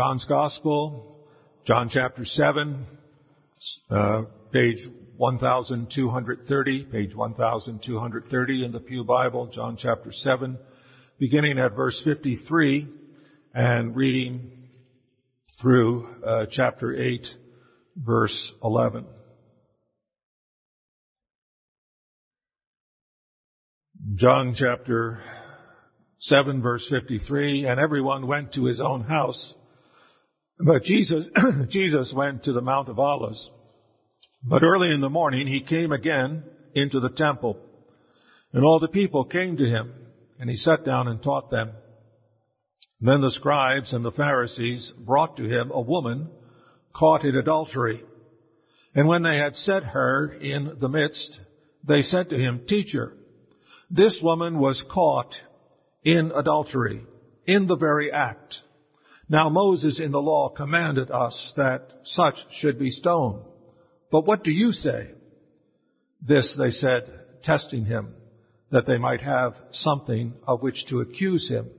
John's Gospel, John chapter 7, uh, page 1230, page 1230 in the Pew Bible, John chapter 7, beginning at verse 53 and reading through uh, chapter 8, verse 11. John chapter 7 verse 53, and everyone went to his own house. But Jesus, Jesus went to the Mount of Olives. But early in the morning he came again into the temple. And all the people came to him, and he sat down and taught them. Then the scribes and the Pharisees brought to him a woman caught in adultery. And when they had set her in the midst, they said to him, Teacher, this woman was caught in adultery, in the very act. Now Moses in the law commanded us that such should be stoned. But what do you say? This they said, testing him, that they might have something of which to accuse him.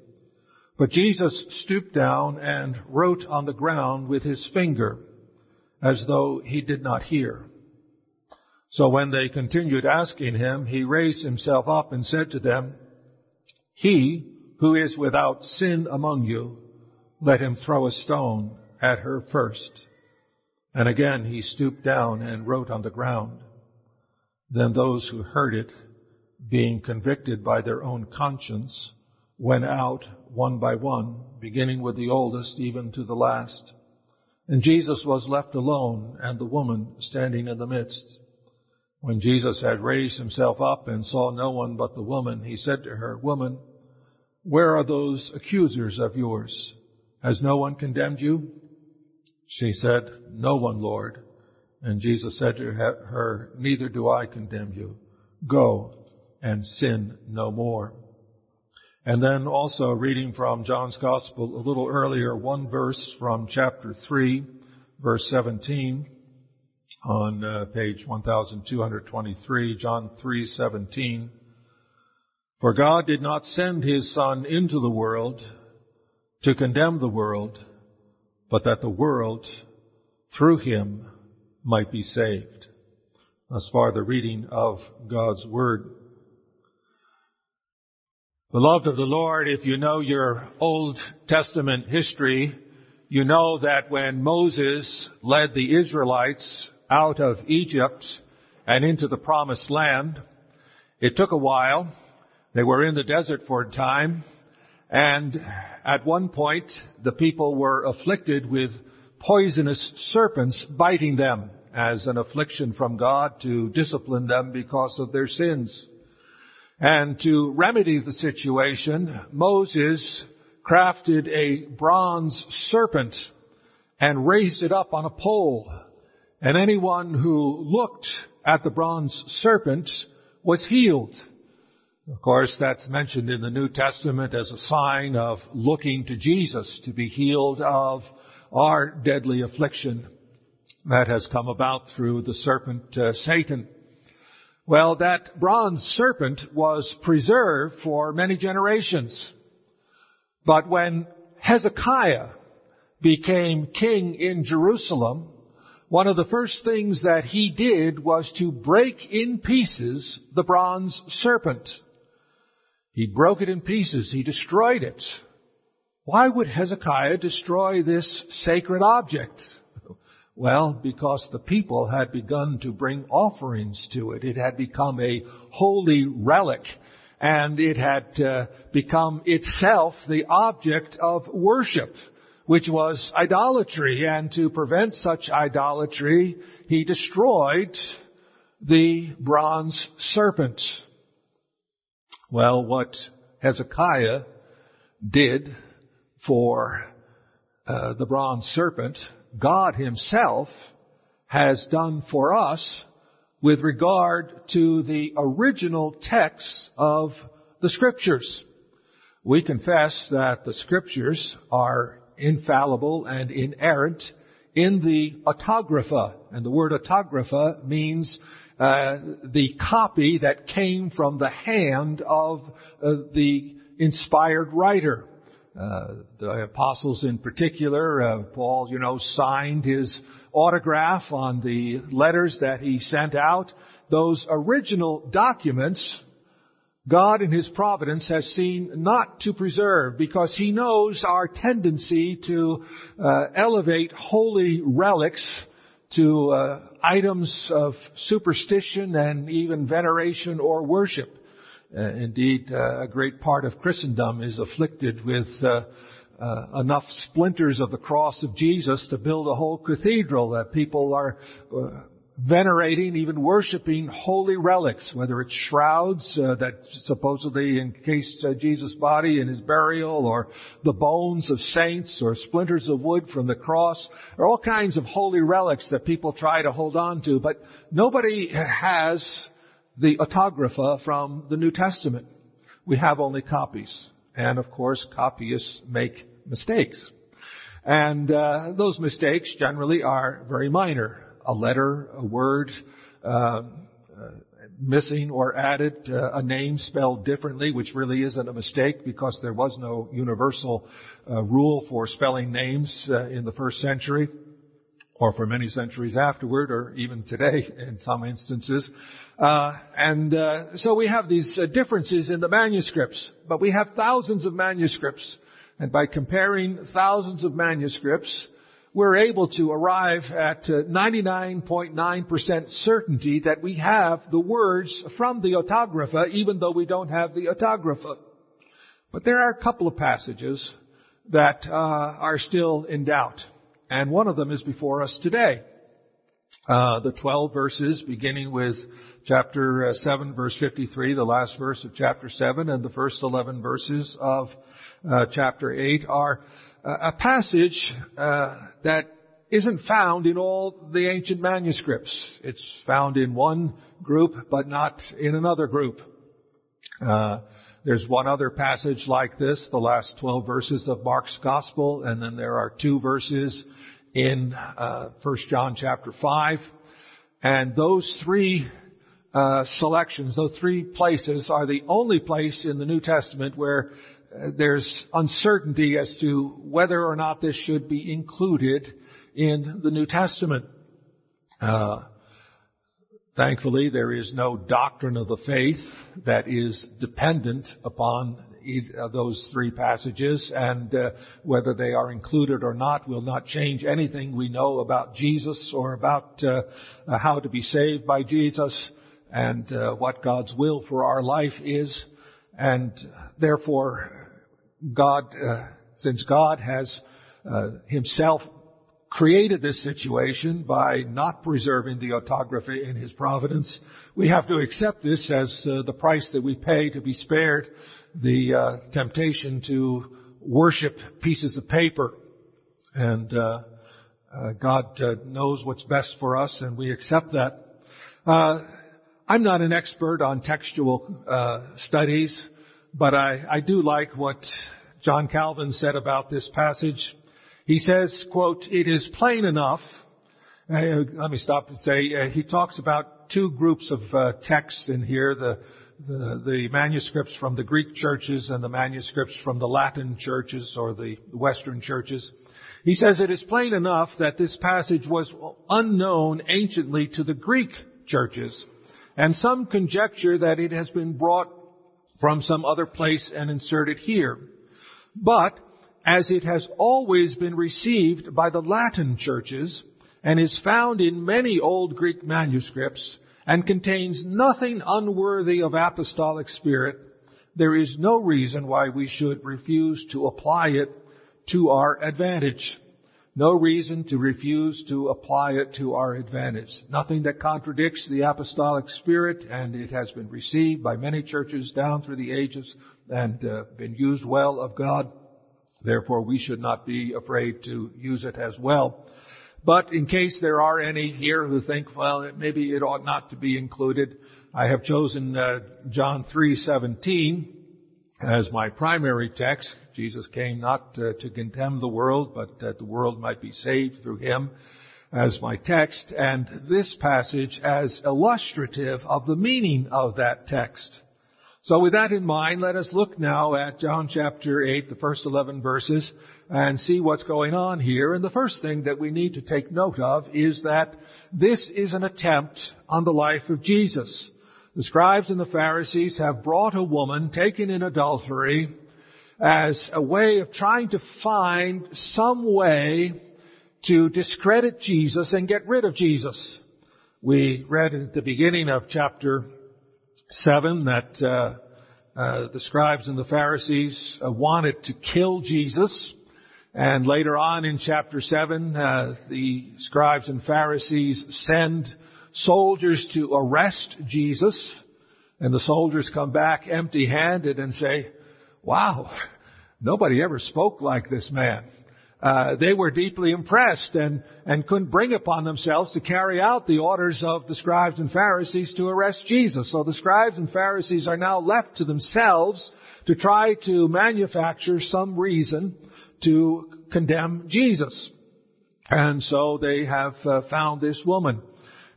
But Jesus stooped down and wrote on the ground with his finger, as though he did not hear. So when they continued asking him, he raised himself up and said to them, He who is without sin among you, let him throw a stone at her first. And again he stooped down and wrote on the ground. Then those who heard it, being convicted by their own conscience, went out one by one, beginning with the oldest even to the last. And Jesus was left alone and the woman standing in the midst. When Jesus had raised himself up and saw no one but the woman, he said to her, Woman, where are those accusers of yours? Has no one condemned you? She said, No one, Lord. And Jesus said to her, Neither do I condemn you. Go and sin no more. And then also reading from John's Gospel a little earlier, one verse from chapter 3, verse 17 on uh, page 1223, John 3:17. For God did not send his son into the world to condemn the world, but that the world through him might be saved. Thus far the reading of God's word. Beloved of the Lord, if you know your Old Testament history, you know that when Moses led the Israelites out of Egypt and into the promised land, it took a while. They were in the desert for a time, and at one point the people were afflicted with poisonous serpents biting them as an affliction from God to discipline them because of their sins. And to remedy the situation, Moses crafted a bronze serpent and raised it up on a pole. And anyone who looked at the bronze serpent was healed. Of course, that's mentioned in the New Testament as a sign of looking to Jesus to be healed of our deadly affliction that has come about through the serpent uh, Satan. Well, that bronze serpent was preserved for many generations. But when Hezekiah became king in Jerusalem, one of the first things that he did was to break in pieces the bronze serpent. He broke it in pieces. He destroyed it. Why would Hezekiah destroy this sacred object? Well, because the people had begun to bring offerings to it. It had become a holy relic and it had uh, become itself the object of worship, which was idolatry. And to prevent such idolatry, he destroyed the bronze serpent. Well, what Hezekiah did for uh, the bronze serpent God Himself has done for us with regard to the original texts of the Scriptures. We confess that the Scriptures are infallible and inerrant in the autographa. And the word autographa means uh, the copy that came from the hand of uh, the inspired writer. uh, the apostles in particular, uh, Paul, you know, signed his autograph on the letters that he sent out. Those original documents, God in His providence has seen not to preserve because He knows our tendency to uh, elevate holy relics to uh, items of superstition and even veneration or worship. Uh, indeed, uh, a great part of Christendom is afflicted with uh, uh, enough splinters of the cross of Jesus to build a whole cathedral that people are uh, venerating, even worshiping holy relics, whether it's shrouds uh, that supposedly encased Jesus' body in his burial, or the bones of saints, or splinters of wood from the cross, or all kinds of holy relics that people try to hold on to. But nobody has the autographa from the New Testament. We have only copies. And of course, copyists make mistakes. And uh, those mistakes generally are very minor. A letter, a word, uh, uh, missing or added, uh, a name spelled differently, which really isn't a mistake because there was no universal uh, rule for spelling names uh, in the first century or for many centuries afterward, or even today in some instances. Uh, and uh, so we have these uh, differences in the manuscripts, but we have thousands of manuscripts, and by comparing thousands of manuscripts, we're able to arrive at 99.9% uh, certainty that we have the words from the autographa, even though we don't have the autographa. But there are a couple of passages that uh, are still in doubt and one of them is before us today. Uh, the 12 verses beginning with chapter uh, 7 verse 53, the last verse of chapter 7 and the first 11 verses of uh, chapter 8 are uh, a passage uh, that isn't found in all the ancient manuscripts. It's found in one group but not in another group. Uh, there's one other passage like this, the last 12 verses of Mark's Gospel, and then there are two verses in uh, 1 John chapter 5. And those three uh, selections, those three places are the only place in the New Testament where uh, there's uncertainty as to whether or not this should be included in the New Testament. Uh, thankfully, there is no doctrine of the faith that is dependent upon uh, those three passages, and uh, whether they are included or not will not change anything we know about Jesus or about uh, how to be saved by Jesus and uh, what God's will for our life is. And therefore, God, uh, since God has Himself created this situation by not preserving the autographa in His providence, we have to accept this as the price that we pay to be spared the uh, temptation to worship pieces of paper. And uh, uh, God uh, knows what's best for us, and we accept that. I'm not an expert on textual uh, studies, but I, I do like what John Calvin said about this passage. He says, quote, it is plain enough uh, let me stop and say uh, he talks about two groups of uh, texts in here: the the, the manuscripts from the Greek churches and the manuscripts from the Latin churches or the Western churches. He says it is plain enough that this passage was unknown anciently to the Greek churches, and some conjecture that it has been brought from some other place and inserted here. But, as it has always been received by the Latin churches, and is found in many old Greek manuscripts, and contains nothing unworthy of apostolic spirit, there is no reason why we should refuse to apply it to our advantage. No reason to refuse to apply it to our advantage. Nothing that contradicts the apostolic spirit, and it has been received by many churches down through the ages and uh, been used well of God. Therefore, we should not be afraid to use it as well. But in case there are any here who think, well, maybe it ought not to be included, I have chosen uh, John 3:17 as my primary text. Jesus came not uh, to condemn the world, but that the world might be saved through him as my text, and this passage as illustrative of the meaning of that text. So with that in mind, let us look now at John chapter 8, the first 11 verses, and see what's going on here. And the first thing that we need to take note of is that this is an attempt on the life of Jesus. The scribes and the Pharisees have brought a woman taken in adultery as a way of trying to find some way to discredit Jesus and get rid of Jesus. We read at the beginning of chapter 7 that uh, uh, the scribes and the Pharisees uh, wanted to kill Jesus. And later on in chapter 7, uh, the scribes and Pharisees send soldiers to arrest Jesus. And the soldiers come back empty handed and say, wow, nobody ever spoke like this man uh, they were deeply impressed and, and couldn't bring upon themselves to carry out the orders of the scribes and Pharisees to arrest Jesus. So the scribes and Pharisees are now left to themselves to try to manufacture some reason to condemn Jesus. And so they have uh, found this woman.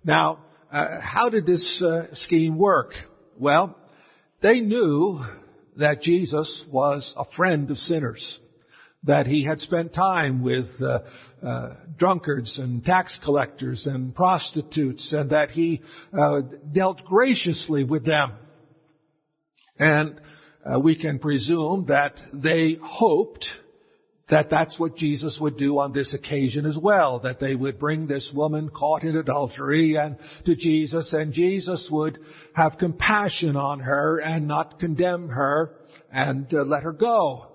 Now, uh, how did this uh, scheme work? Well, they knew that Jesus was a friend of sinners that he had spent time with uh, uh, drunkards and tax collectors and prostitutes and that he uh, dealt graciously with them. And uh, we can presume that they hoped that that's what Jesus would do on this occasion as well, that they would bring this woman caught in adultery and to Jesus and Jesus would have compassion on her and not condemn her and uh, let her go.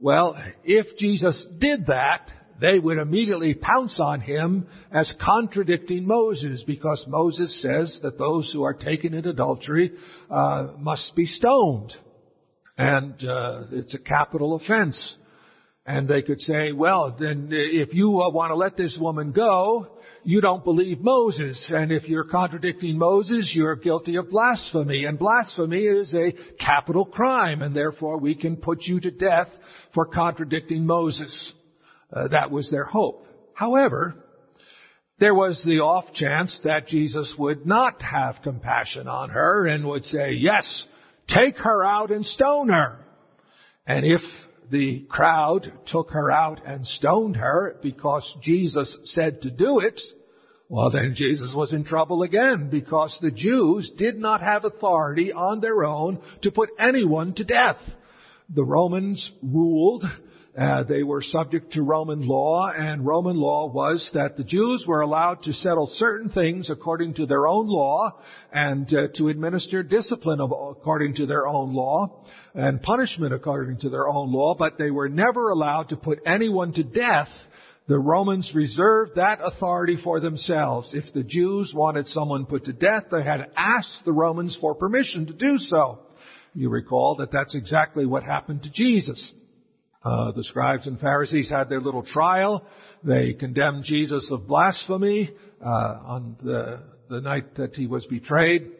Well, if Jesus did that, they would immediately pounce on him as contradicting Moses because Moses says that those who are taken in adultery uh, must be stoned. And uh, it's a capital offense. And they could say, well, then if you uh, want to let this woman go, you don't believe Moses. And if you're contradicting Moses, you're guilty of blasphemy. And blasphemy is a capital crime, and therefore we can put you to death for contradicting Moses. Uh, that was their hope. However, there was the off chance that Jesus would not have compassion on her and would say, yes, take her out and stone her. And if the crowd took her out and stoned her because Jesus said to do it, well then Jesus was in trouble again because the Jews did not have authority on their own to put anyone to death. The Romans ruled uh, they were subject to Roman law, and Roman law was that the Jews were allowed to settle certain things according to their own law and uh, to administer discipline according to their own law and punishment according to their own law, but they were never allowed to put anyone to death. The Romans reserved that authority for themselves. If the Jews wanted someone put to death, they had to ask the Romans for permission to do so. You recall that that's exactly what happened to Jesus. Uh, the scribes and Pharisees had their little trial. They condemned Jesus of blasphemy uh, on the, the night that he was betrayed.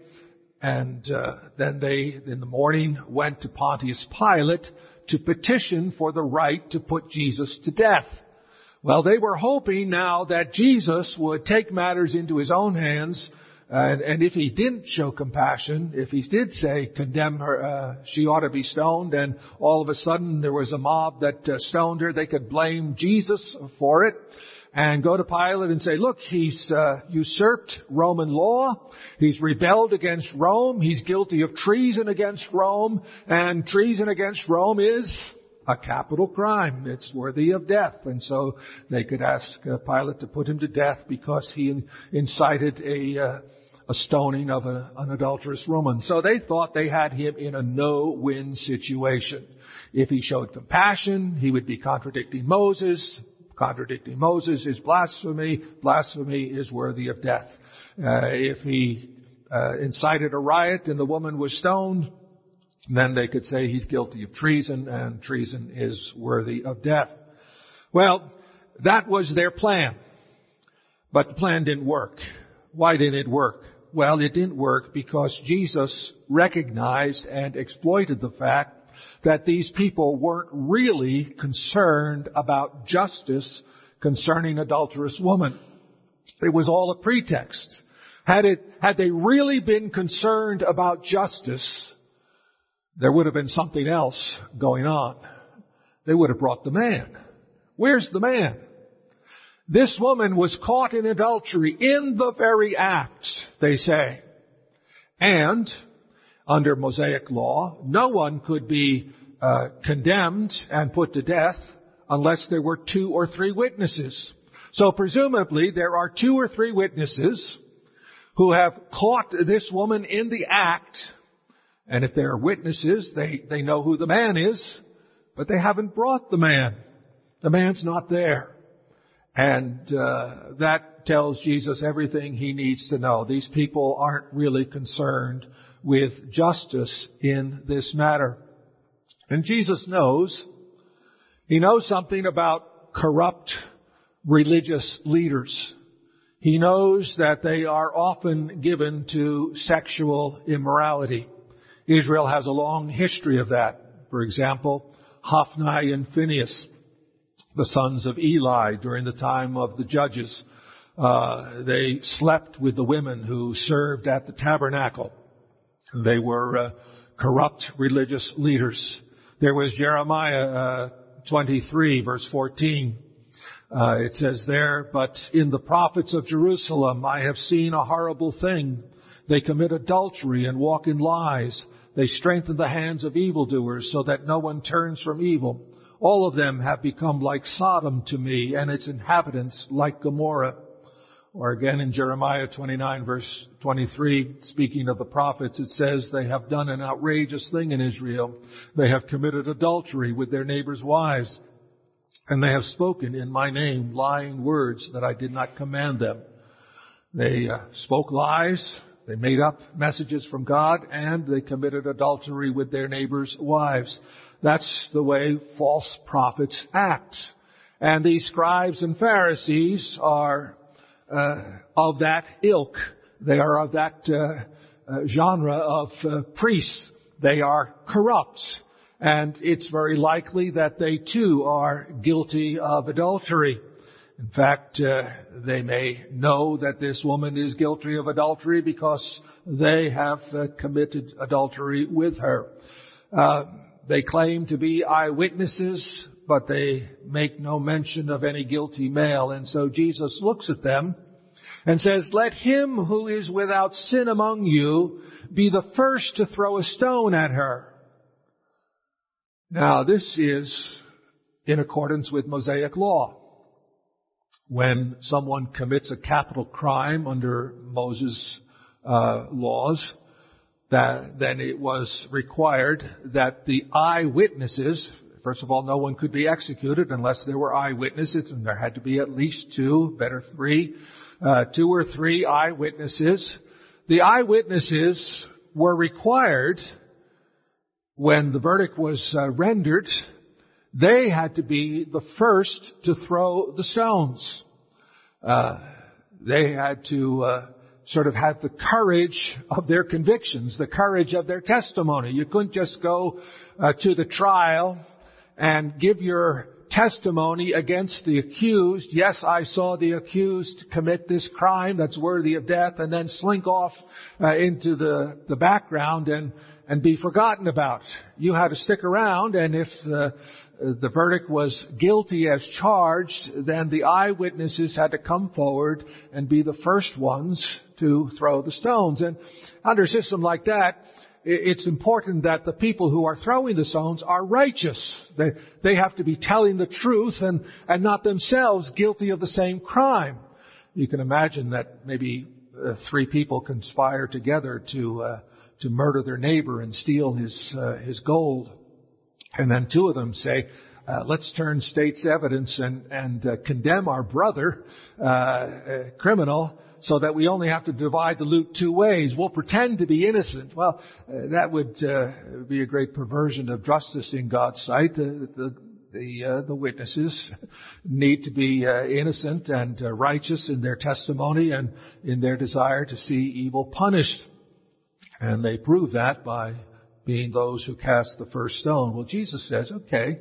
And uh, then they, in the morning, went to Pontius Pilate to petition for the right to put Jesus to death. Well, they were hoping now that Jesus would take matters into his own hands and, and if he didn't show compassion, if he did say, condemn her, uh, she ought to be stoned, and all of a sudden there was a mob that uh, stoned her, they could blame Jesus for it and go to Pilate and say, look, he's uh, usurped Roman law, he's rebelled against Rome, he's guilty of treason against Rome, and treason against Rome is a capital crime. It's worthy of death. And so they could ask uh, Pilate to put him to death because he incited a, uh, a stoning of a, an adulterous woman. So they thought they had him in a no-win situation. If he showed compassion, he would be contradicting Moses. Contradicting Moses is blasphemy. Blasphemy is worthy of death. Uh, if he uh, incited a riot and the woman was stoned, then they could say he's guilty of treason and treason is worthy of death. Well, that was their plan. But the plan didn't work. Why didn't it work? Well, it didn't work because Jesus recognized and exploited the fact that these people weren't really concerned about justice concerning adulterous woman. It was all a pretext. Had it, had they really been concerned about justice, there would have been something else going on. They would have brought the man. Where's the man? This woman was caught in adultery in the very act, they say. And, under Mosaic law, no one could be uh, condemned and put to death unless there were two or three witnesses. So presumably there are two or three witnesses who have caught this woman in the act, and if there are witnesses, they, they know who the man is, but they haven't brought the man. The man's not there. And uh, that tells Jesus everything he needs to know. These people aren't really concerned with justice in this matter. And Jesus knows, he knows something about corrupt religious leaders. He knows that they are often given to sexual immorality. Israel has a long history of that. For example, Hophni and Phinehas, the sons of Eli during the time of the judges. Uh, they slept with the women who served at the tabernacle. They were uh, corrupt religious leaders. There was Jeremiah uh, 23, verse 14. Uh, it says there, but in the prophets of Jerusalem I have seen a horrible thing. They commit adultery and walk in lies. They strengthen the hands of evildoers so that no one turns from evil. All of them have become like Sodom to me and its inhabitants like Gomorrah. Or again in Jeremiah 29 verse 23, speaking of the prophets, it says, they have done an outrageous thing in Israel. They have committed adultery with their neighbors' wives. And they have spoken in my name lying words that I did not command them. They uh, spoke lies, they made up messages from God, and they committed adultery with their neighbors' wives. That's the way false prophets act. And these scribes and Pharisees are uh, of that ilk. They are of that uh, uh genre of uh, priests. They are corrupt. And it's very likely that they too are guilty of adultery. In fact, uh, they may know that this woman is guilty of adultery because they have uh, committed adultery with her. Uh, they claim to be eyewitnesses, but they make no mention of any guilty male. And so Jesus looks at them and says, let him who is without sin among you be the first to throw a stone at her. Now this is in accordance with Mosaic law. When someone commits a capital crime under Moses' uh, laws, that then it was required that the eyewitnesses, first of all, no one could be executed unless there were eyewitnesses, and there had to be at least two, better three, uh, two or three eyewitnesses. The eyewitnesses were required when the verdict was uh, rendered. They had to be the first to throw the stones. Uh, they had to uh, sort of have the courage of their convictions, the courage of their testimony. You couldn't just go uh, to the trial and give your testimony against the accused. Yes, I saw the accused commit this crime that's worthy of death and then slink off uh, into the, the background and, and be forgotten about. You had to stick around and if the, the verdict was guilty as charged, then the eyewitnesses had to come forward and be the first ones to throw the stones. And under a system like that, it's important that the people who are throwing the stones are righteous. They, they have to be telling the truth and, and not themselves guilty of the same crime. You can imagine that maybe uh, three people conspire together to, uh, to murder their neighbor and steal his, uh, his gold. And then two of them say, uh, let's turn state's evidence and, and uh, condemn our brother, uh, criminal, so that we only have to divide the loot two ways. We'll pretend to be innocent. Well, uh, that would uh, be a great perversion of justice in God's sight. the the, uh, the witnesses need to be uh, innocent and uh, righteous in their testimony and in their desire to see evil punished. And they prove that by being those who cast the first stone. Well, Jesus says, okay,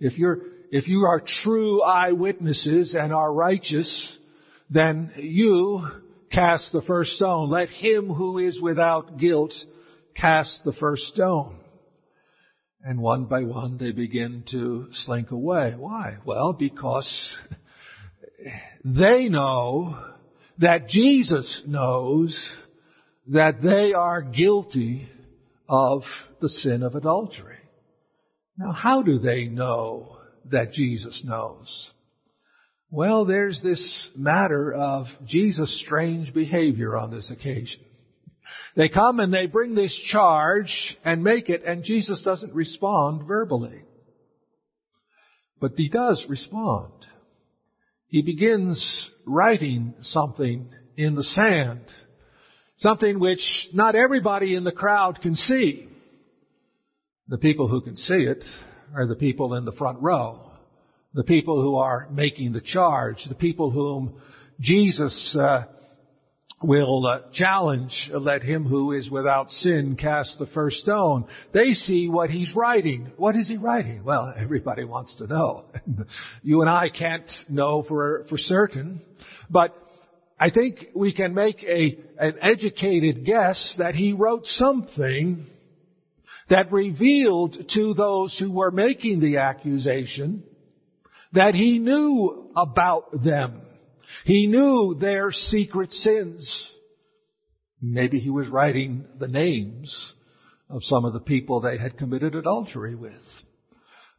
if you're, if you are true eyewitnesses and are righteous, then you cast the first stone. Let him who is without guilt cast the first stone. And one by one they begin to slink away. Why? Well, because they know that Jesus knows that they are guilty of the sin of adultery. Now, how do they know that Jesus knows? Well, there's this matter of Jesus' strange behavior on this occasion. They come and they bring this charge and make it, and Jesus doesn't respond verbally. But he does respond. He begins writing something in the sand. Something which not everybody in the crowd can see. The people who can see it are the people in the front row the people who are making the charge, the people whom Jesus uh, will uh, challenge, let him who is without sin cast the first stone. They see what he's writing. What is he writing? Well, everybody wants to know. you and I can't know for, for certain, but I think we can make a, an educated guess that he wrote something that revealed to those who were making the accusation that he knew about them. He knew their secret sins. Maybe he was writing the names of some of the people they had committed adultery with.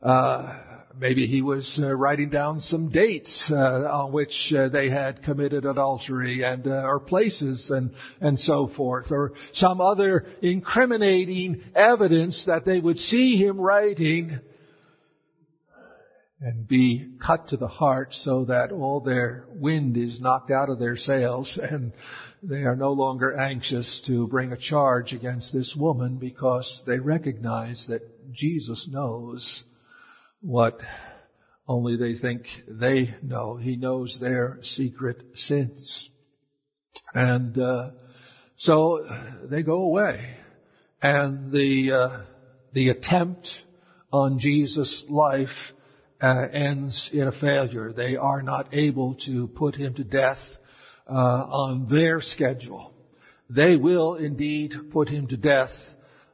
Uh, maybe he was uh, writing down some dates uh, on which uh, they had committed adultery and uh, or places and and so forth, or some other incriminating evidence that they would see him writing and be cut to the heart so that all their wind is knocked out of their sails and they are no longer anxious to bring a charge against this woman because they recognize that Jesus knows what only they think they know. He knows their secret sins. And uh, so they go away. And the uh, the attempt on Jesus' life uh, ends in a failure. They are not able to put him to death uh, on their schedule. They will indeed put him to death,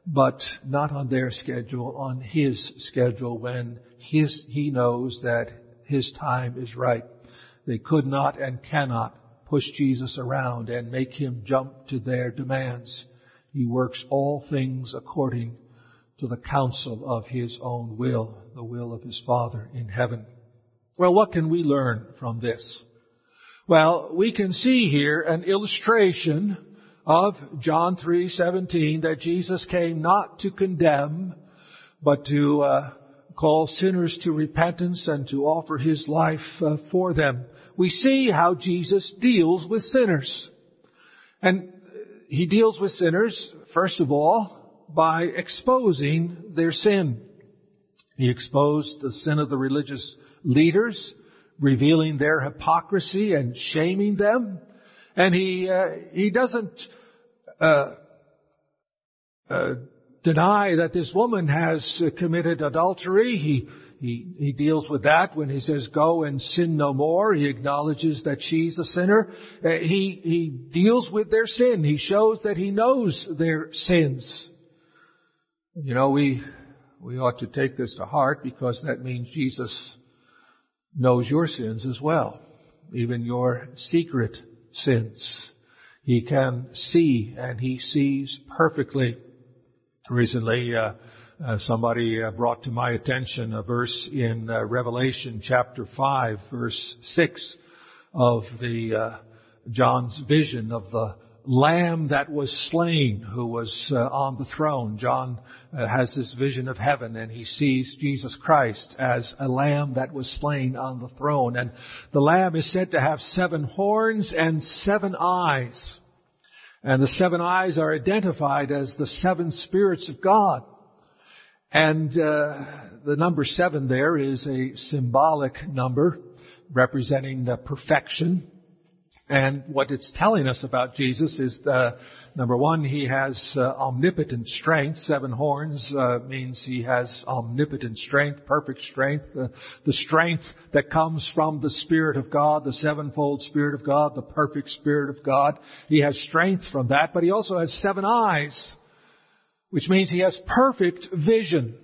but not on their schedule, on his schedule when his, he knows that his time is right. They could not and cannot push Jesus around and make him jump to their demands. He works all things according to the counsel of his own will, the will of his Father in heaven. Well, what can we learn from this? Well, we can see here an illustration of John 3:17 that Jesus came not to condemn but to uh, call sinners to repentance and to offer his life uh, for them. We see how Jesus deals with sinners. And he deals with sinners first of all by exposing their sin. He exposed the sin of the religious leaders, revealing their hypocrisy and shaming them. And he uh, he doesn't uh, uh, deny that this woman has committed adultery. He he, he deals with that when he says, go and sin no more. He acknowledges that she's a sinner. Uh, he, he deals with their sin. He shows that he knows their sins. You know, we, we ought to take this to heart because that means Jesus knows your sins as well, even your secret sins. He can see and he sees perfectly. Recently, uh, uh, somebody uh, brought to my attention a verse in uh, Revelation chapter 5 verse 6 of the uh, John's vision of the lamb that was slain who was uh, on the throne. John uh, has this vision of heaven and he sees Jesus Christ as a lamb that was slain on the throne. And the lamb is said to have seven horns and seven eyes. And the seven eyes are identified as the seven spirits of God. And uh, the number seven there is a symbolic number representing the perfection and what it's telling us about Jesus is the, number one, he has uh, omnipotent strength. Seven horns uh, means he has omnipotent strength, perfect strength, uh, the strength that comes from the Spirit of God, the sevenfold Spirit of God, the perfect Spirit of God. He has strength from that, but he also has seven eyes, which means he has perfect vision.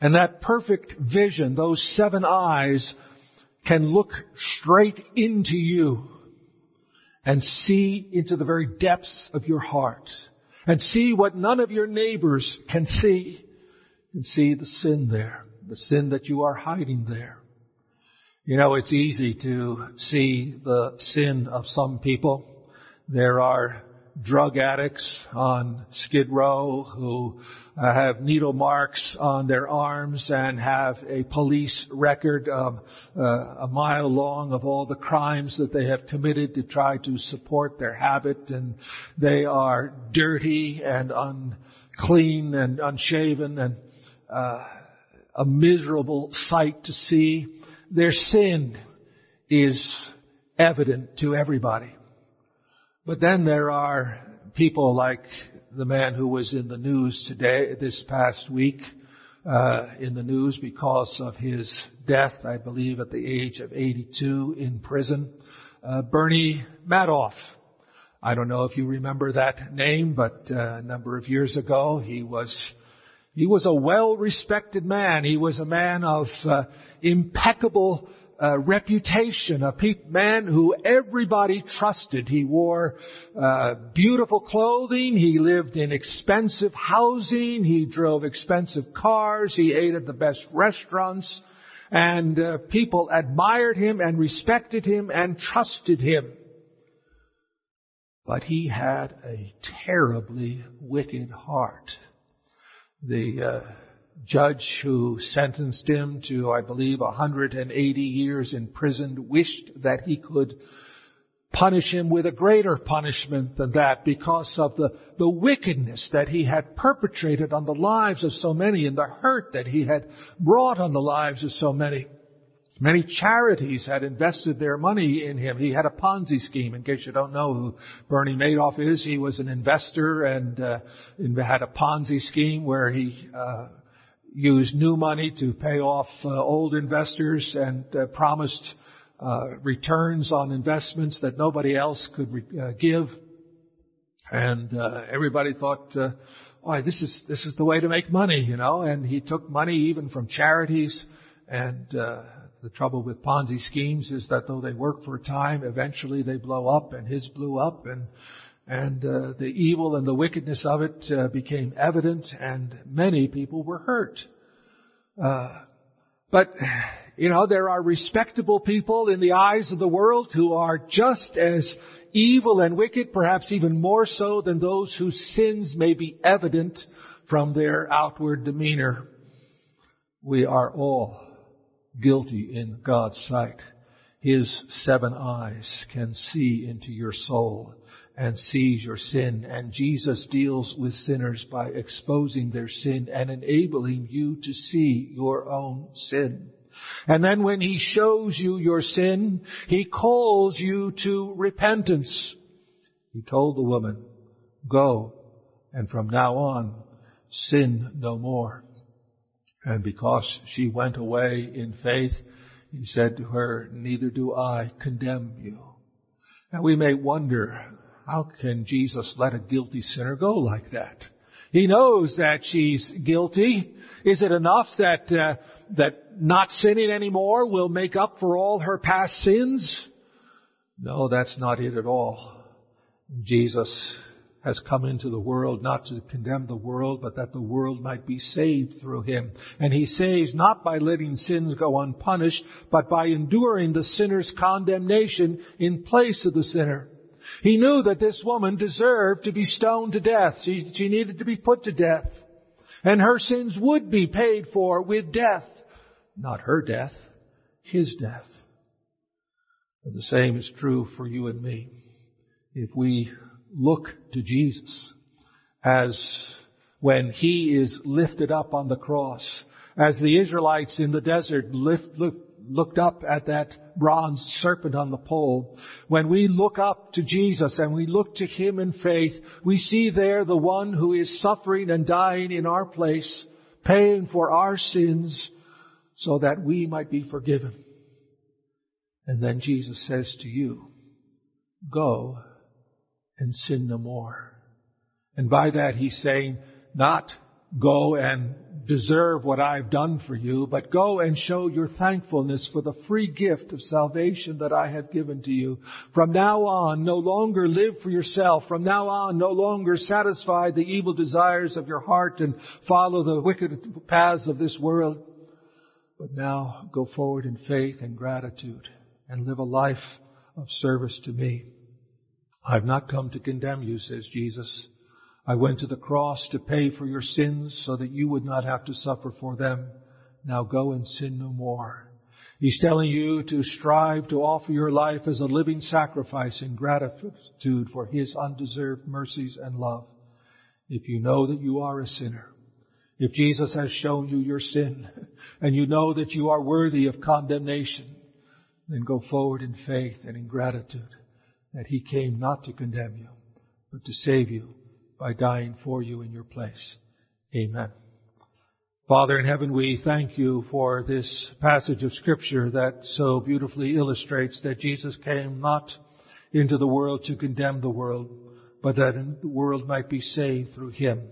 And that perfect vision, those seven eyes, can look straight into you and see into the very depths of your heart and see what none of your neighbors can see and see the sin there, the sin that you are hiding there. You know, it's easy to see the sin of some people. There are drug addicts on Skid Row who uh, have needle marks on their arms and have a police record of uh, a mile long of all the crimes that they have committed to try to support their habit and they are dirty and unclean and unshaven and uh, a miserable sight to see. Their sin is evident to everybody. But then there are people like the man who was in the news today, this past week, uh, in the news because of his death, I believe at the age of 82 in prison, uh, Bernie Madoff. I don't know if you remember that name, but uh, a number of years ago he was he was a well-respected man. He was a man of uh, impeccable uh, reputation, a pe- man who everybody trusted. He wore uh, beautiful clothing. He lived in expensive housing. He drove expensive cars. He ate at the best restaurants. And uh, people admired him and respected him and trusted him. But he had a terribly wicked heart. The uh, judge who sentenced him to, I believe, 180 years in prison wished that he could punish him with a greater punishment than that because of the, the wickedness that he had perpetrated on the lives of so many and the hurt that he had brought on the lives of so many. Many charities had invested their money in him. He had a Ponzi scheme. In case you don't know who Bernie Madoff is, he was an investor and uh, had a Ponzi scheme where he uh, used new money to pay off uh, old investors and uh, promised uh, returns on investments that nobody else could re- uh, give. And uh, everybody thought, uh, "Why, this is this is the way to make money," you know. And he took money even from charities. And the trouble with Ponzi schemes is that though they work for a time, eventually they blow up. And his blew up, and and uh, the evil and the wickedness of it uh, became evident, and many people were hurt. Uh, but you know, there are respectable people in the eyes of the world who are just as evil and wicked, perhaps even more so than those whose sins may be evident from their outward demeanor. We are all guilty in God's sight. His seven eyes can see into your soul and sees your sin. And Jesus deals with sinners by exposing their sin and enabling you to see your own sin. And then when He shows you your sin, He calls you to repentance. He told the woman, go and from now on sin no more. And because she went away in faith, He said to her, neither do I condemn you. Now we may wonder, how can Jesus let a guilty sinner go like that? He knows that she's guilty. Is it enough that uh, that not sinning anymore will make up for all her past sins? No, that's not it at all. Jesus has come into the world not to condemn the world, but that the world might be saved through him. And he saves not by letting sins go unpunished, but by enduring the sinner's condemnation in place of the sinner. He knew that this woman deserved to be stoned to death. She, she needed to be put to death. And her sins would be paid for with death. Not her death, his death. And the same is true for you and me. If we look to Jesus as when he is lifted up on the cross, as the Israelites in the desert lift, lift, looked up at that bronze serpent on the pole, when we look up to Jesus and we look to Him in faith, we see there the one who is suffering and dying in our place, paying for our sins so that we might be forgiven. And then Jesus says to you, go and sin no more. And by that He's saying, not go and deserve what I've done for you, but go and show your thankfulness for the free gift of salvation that I have given to you. From now on, no longer live for yourself. From now on, no longer satisfy the evil desires of your heart and follow the wicked paths of this world. But now go forward in faith and gratitude and live a life of service to me. I've not come to condemn you, says Jesus. I went to the cross to pay for your sins so that you would not have to suffer for them. Now go and sin no more. He's telling you to strive to offer your life as a living sacrifice in gratitude for His undeserved mercies and love. If you know that you are a sinner, if Jesus has shown you your sin, and you know that you are worthy of condemnation, then go forward in faith and in gratitude that He came not to condemn you, but to save you by dying for you in your place. Amen. Father in heaven, we thank you for this passage of scripture that so beautifully illustrates that Jesus came not into the world to condemn the world, but that the world might be saved through him.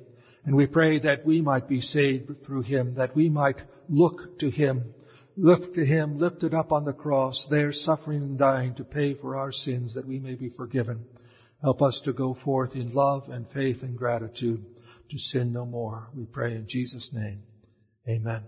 And we pray that we might be saved through him, that we might look to him, look to him lifted up on the cross, there suffering and dying to pay for our sins that we may be forgiven. Help us to go forth in love and faith and gratitude to sin no more. We pray in Jesus' name. Amen.